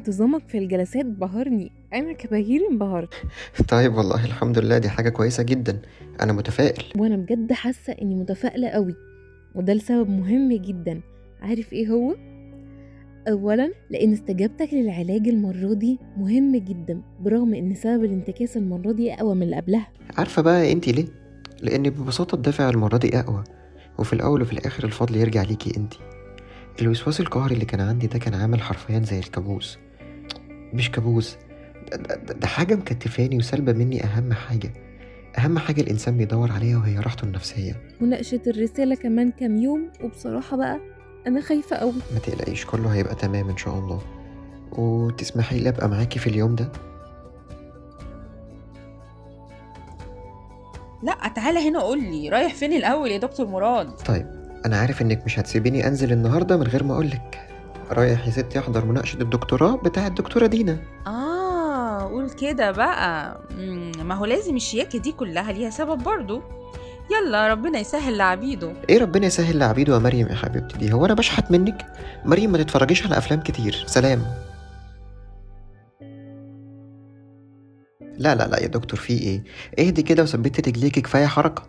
انتظامك في الجلسات بهرني. أنا كبهير انبهرت. طيب والله الحمد لله دي حاجة كويسة جدا. أنا متفائل. وأنا بجد حاسة إني متفائلة قوي وده لسبب مهم جدا. عارف إيه هو؟ اولا لأن استجابتك للعلاج المرة دي مهم جدا برغم إن سبب الانتكاسة المرة دي أقوى من اللي قبلها. عارفة بقى انتي ليه؟ لأن ببساطة الدافع المرة دي أقوى. وفي الأول وفي الآخر الفضل يرجع ليكي انتي الوسواس القهري اللي كان عندي ده كان عامل حرفيا زي الكابوس. مش كابوس. ده, ده, ده حاجة مكتفاني وسالبة مني أهم حاجة. أهم حاجة الإنسان بيدور عليها وهي راحته النفسية. مناقشة الرسالة كمان كام يوم وبصراحة بقى أنا خايفة قوي ما تقلقيش كله هيبقى تمام إن شاء الله. وتسمحي لي أبقى معاكي في اليوم ده؟ لا تعالى هنا قول لي رايح فين الأول يا دكتور مراد؟ طيب أنا عارف إنك مش هتسيبيني أنزل النهاردة من غير ما أقولك. رايح يا ستي أحضر مناقشة الدكتوراه بتاع الدكتورة دينا. آه قول كده بقى. ما هو لازم الشياكة دي كلها ليها سبب برضو. يلا ربنا يسهل لعبيده. إيه ربنا يسهل لعبيده يا مريم يا حبيبتي دي؟ هو أنا بشحت منك؟ مريم ما تتفرجيش على أفلام كتير. سلام. لا لا لا يا دكتور في إيه؟ اهدي كده وثبتي رجليكي كفاية حركة.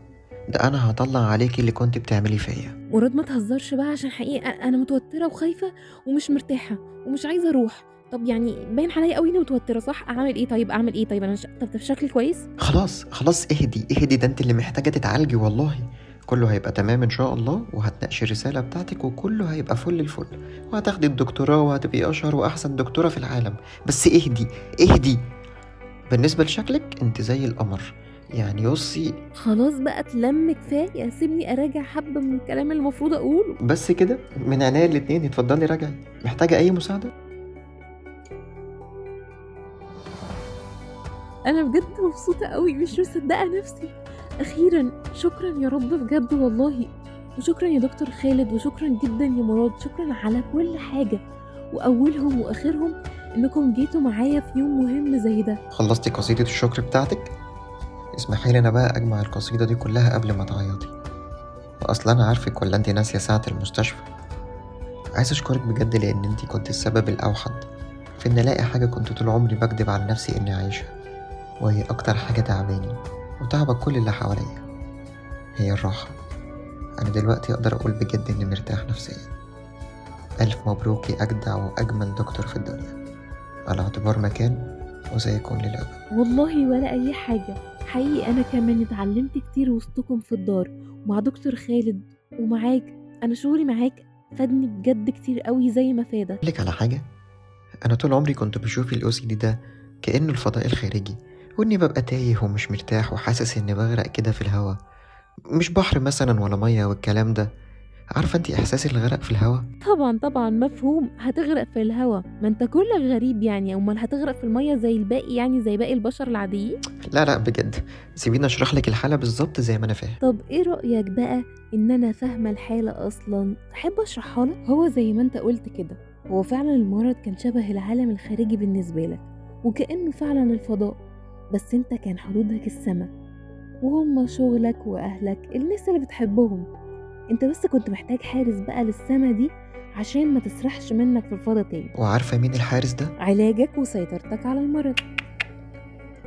ده أنا هطلع عليكي اللي كنت بتعملي فيا. مراد ما تهزرش بقى عشان حقيقة أنا متوترة وخايفة ومش مرتاحة ومش عايزة أروح. طب يعني باين عليا قوي إني متوترة صح؟ أعمل إيه طيب؟ أعمل إيه طيب؟ أنا ش... طب طب شكلي كويس؟ خلاص خلاص اهدي اهدي ده انت اللي محتاجة تتعالجي والله. كله هيبقى تمام إن شاء الله وهتناقشي الرسالة بتاعتك وكله هيبقى فل الفل. وهتاخدي الدكتوراه وهتبقي أشهر وأحسن دكتورة في العالم. بس اهدي اهدي. بالنسبة لشكلك انت زي القمر. يعني بصي خلاص بقى اتلم كفايه سيبني أراجع حبة من الكلام اللي المفروض أقوله. بس كده من عينيا الاتنين اتفضلي راجعي. محتاجة أي مساعدة؟ أنا بجد مبسوطة قوي مش مصدقة نفسي. أخيرا شكرا يا رب بجد والله. وشكرا يا دكتور خالد وشكرا جدا يا مراد. شكرا على كل حاجة. وأولهم وآخرهم إنكم جيتوا معايا في يوم مهم زي ده. خلصتي قصيدة الشكر بتاعتك؟ اسمحي لي أنا بقى أجمع القصيدة دي كلها قبل ما تعيطي. واصلا أنا عارفك ولا انت ناسية ساعة المستشفى. عايز أشكرك بجد لأن انت كنت السبب الأوحد في إن ألاقي حاجة كنت طول عمري بكدب على نفسي إني عايشها وهي أكتر حاجة تعباني وتعب كل اللي حواليا. هي الراحة. أنا دلوقتي أقدر أقول بجد إني مرتاح نفسيا. ألف مبروك يا أجدع وأجمل دكتور في الدنيا. على اعتبار مكان وسيكون للأبد. والله ولا أي حاجة. حقيقي أنا كمان اتعلمت كتير وسطكم في الدار. مع دكتور خالد ومعاك أنا شغلي معاك فادني بجد كتير قوي زي ما فادك. لك على حاجة. أنا طول عمري كنت بشوف الأو سي دي ده كأنه الفضاء الخارجي وإني ببقى تايه ومش مرتاح وحاسس إني بغرق كده في الهوا. مش بحر مثلا ولا مية والكلام ده. عارفة انتي إحساس الغرق في الهوا؟ طبعا طبعا مفهوم. هتغرق في الهوا. ما انت كلك غريب يعني. أمال هتغرق في المية زي الباقي يعني زي باقي البشر العاديين؟ لا لا بجد. سيبيني أشرح لك الحالة بالظبط زي ما أنا فاهم. طب إيه رأيك بقى إن أنا فاهمة الحالة أصلا؟ تحب أشرحها لك؟ هو زي ما أنت قلت كده. هو فعلا المرض كان شبه العالم الخارجي بالنسبة لك وكأنه فعلا الفضاء. بس أنت كان حدودك السما وهم شغلك وأهلك الناس اللي بتحبهم. انت بس كنت محتاج حارس بقى للسما دي عشان ما تسرحش منك في الفضا تاني. وعارفة مين الحارس ده؟ علاجك وسيطرتك على المرض.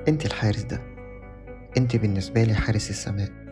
انت الحارس ده. انت بالنسبة لي حارس السماء.